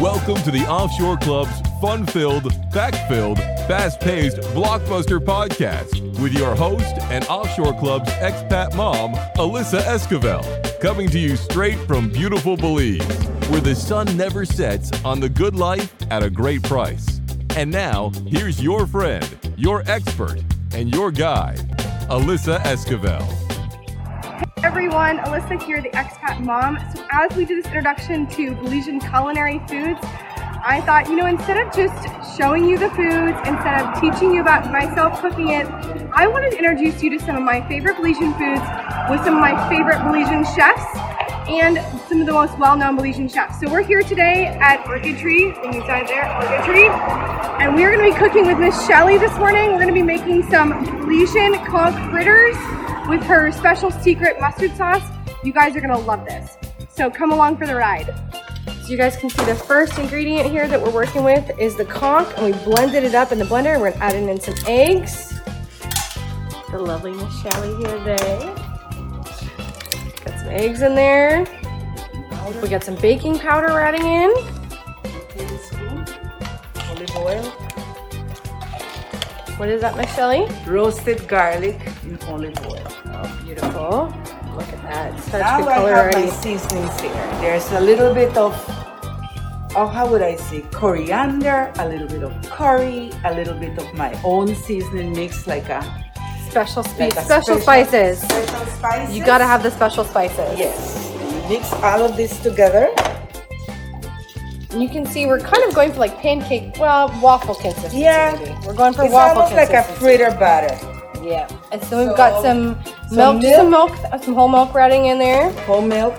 Welcome to the Offshore Club's fun filled, fact filled, fast paced blockbuster podcast with your host and Offshore Club's expat mom, Alyssa Esquivel, coming to you straight from beautiful Belize, where the sun never sets on the good life at a great price. And now, here's your friend, your expert, and your guide, Alyssa Esquivel. Everyone, Alyssa here, the expat mom. So as we do this introduction to Belizean culinary foods, I thought, you know, instead of just showing you the foods, instead of teaching you about myself cooking it, I wanted to introduce you to some of my favorite Belizean foods with some of my favorite Belizean chefs and some of the most well-known Belizean chefs. So we're here today at Orchid Tree, inside there, Orchid Tree, and we're gonna be cooking with Miss Shelly this morning. We're gonna be making some Belizean conch fritters with her special secret mustard sauce. You guys are gonna love this. So come along for the ride. So you guys can see the first ingredient here that we're working with is the conch, and we blended it up in the blender. We're gonna add in some eggs. The lovely Miss Shelly here today. Got some eggs in there. We got some baking powder we're adding in. olive oil, What is that, Miss Shelly? roasted garlic in olive oil. Oh, beautiful. Look at that. Such now good I color have already. my seasonings here. There's a little bit of, oh, how would I say, coriander, a little bit of curry, a little bit of my own seasoning mix, like a Special, spe- like a special spices. Special spices. You gotta have the special spices. Yes. Mix all of this together. You can see we're kind of going for like pancake, well, waffle consistency. Yeah. maybe. We're going for It's waffle almost like a fritter batter. Yeah. And so we've got So, some some milk, some milk. uh, some whole milk we're in there. Whole milk.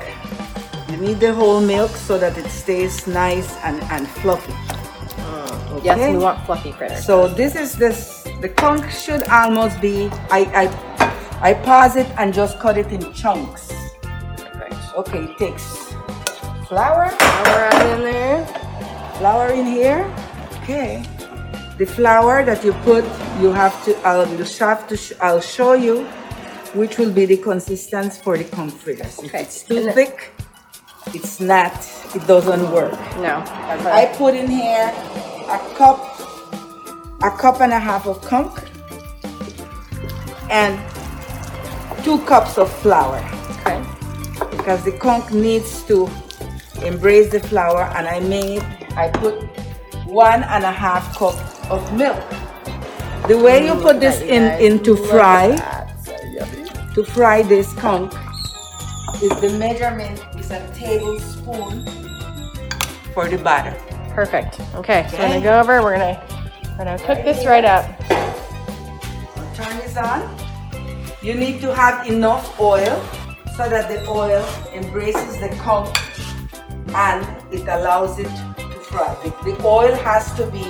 You need the whole milk so that it stays nice and, and fluffy. Yes, Okay. Yes, we want fluffy fritters. So this is this the conch should almost be I I I pause it and just cut it in chunks. Perfect. Okay, it takes flour, we're in. Flour in here. Okay. The flour that you put, you have to I'll you have to I'll show you which will be the consistency for the conch fritters. If Okay. it's too And thick, it's not, it doesn't work. No. I put in here a cup, a cup and a half of conch, and two cups of flour Okay. because the conch needs to embrace the flour. And I made, I put one and a half cup of milk. The way you put this in into fry, to fry this conch, is the measurement is a tablespoon for the batter. Perfect. Okay. So we're gonna go over. We're gonna we're gonna cook this right up. Turn this on. You need to have enough oil so that the oil embraces the conch and it allows it to fry. The, the oil has to be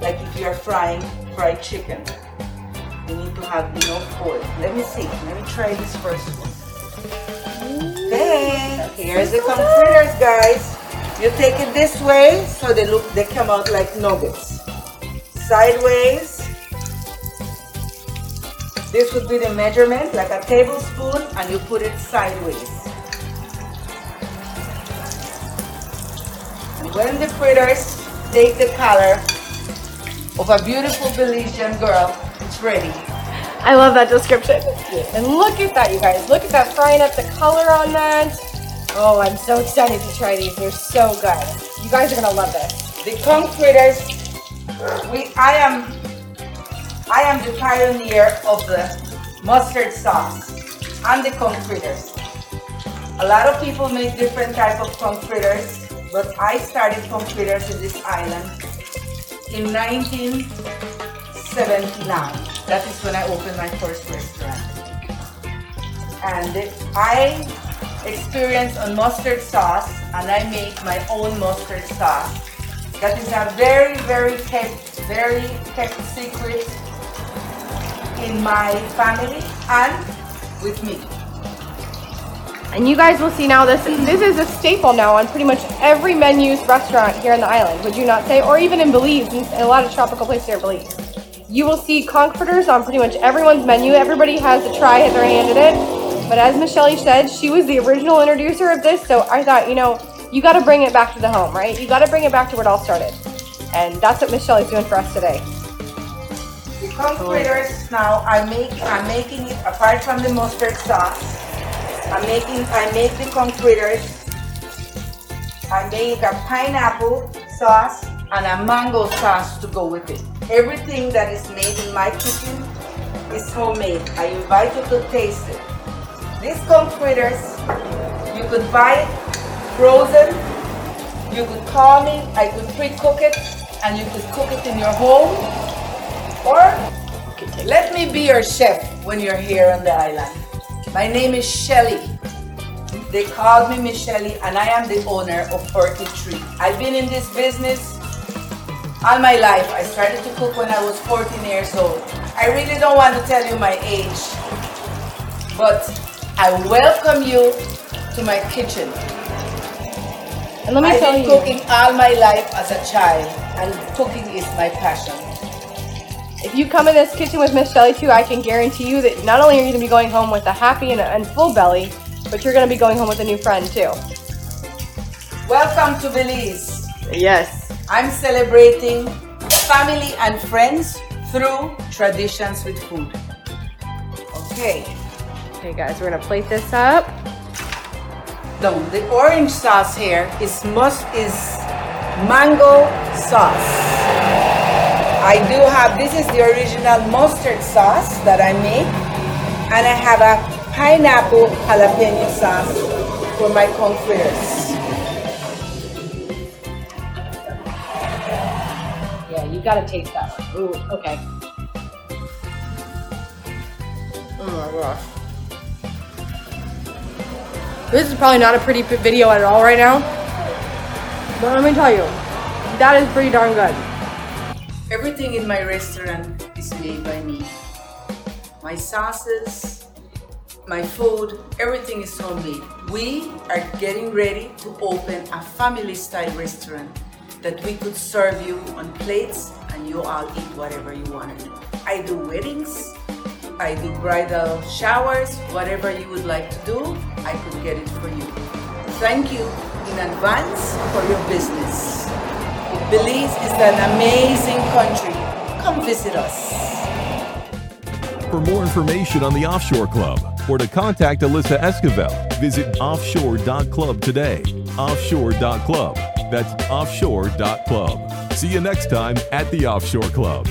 like if you're frying fried chicken. You need to have enough oil. Let me see. Let me try this first one. Okay, here's the fritters, guys. You take it this way so they look they come out like nuggets. Sideways. This would be the measurement, like a tablespoon, and you put it sideways. When the fritters take the color of a beautiful Belizean girl, it's ready. I love that description. And look at that, you guys. Look at that frying up the color on that. Oh, I'm so excited to try these. They're so good. You guys are gonna love this. The conch fritters, we, I am, I am the pioneer of the mustard sauce and the conch fritters. A lot of people make different type of conch fritters, but I started fritters in this island in 1979. That is when I opened my first restaurant. And I experienced on mustard sauce and I make my own mustard sauce. That is a very, very kept, very kept secret in my family and with me. And you guys will see now this this is a staple now on pretty much every menu's restaurant here in the island, would you not say? Or even in Belize, in a lot of tropical places here in Belize. You will see conch fritters on pretty much everyone's menu. Everybody has a try at their hand at it. But as Miss Shelly said, she was the original introducer of this, so I thought, you know, you got to bring it back to the home, right? You got to bring it back to where it all started. And that's what Miss Shelly's doing for us today. The conch fritters now I make I'm making it apart from the mustard sauce. I'm making I make the conch fritters. I make a pineapple sauce and a mango sauce to go with it. Everything that is made in my kitchen is homemade. I invite you to taste it. These conch fritters, you could buy it frozen. You could call me. I could pre-cook it, and you could cook it in your home. Or let me be your chef when you're here on the island. My name is Shelly. They called me Miss Shelly, and I am the owner of Orchid Tree. I've been in this business all my life. I started to cook when I was 14 years old. I really don't want to tell you my age, but I welcome you to my kitchen. And let me I've tell been you, cooking all my life as a child, and cooking is my passion. If you come in this kitchen with Miss Shelly too, I can guarantee you that not only are you going to be going home with a happy and, and full belly, but you're going to be going home with a new friend too. Welcome to Belize. Yes. I'm celebrating family and friends through traditions with food. Okay. Okay, guys, we're going to plate this up. No, the orange sauce here is must is mango sauce. I do have this is the original mustard sauce that I make, and I have a pineapple jalapeno sauce for my conch fritters. Yeah, you got to taste that one. Ooh, okay. Oh my gosh. This is probably not a pretty video at all right now. But let me tell you, that is pretty darn good. Everything in my restaurant is made by me. My sauces, my food, everything is homemade. We are getting ready to open a family style restaurant that we could serve you on plates and you all eat whatever you want to do. I do weddings, I do bridal showers, whatever you would like to do, I could get it for you. Thank you in advance for your business. Belize is an amazing country. Come visit us. For more information on the Offshore Club or to contact Alyssa Esquivel, visit offshore.club today. Offshore.club. That's offshore.club. See you next time at the Offshore Club.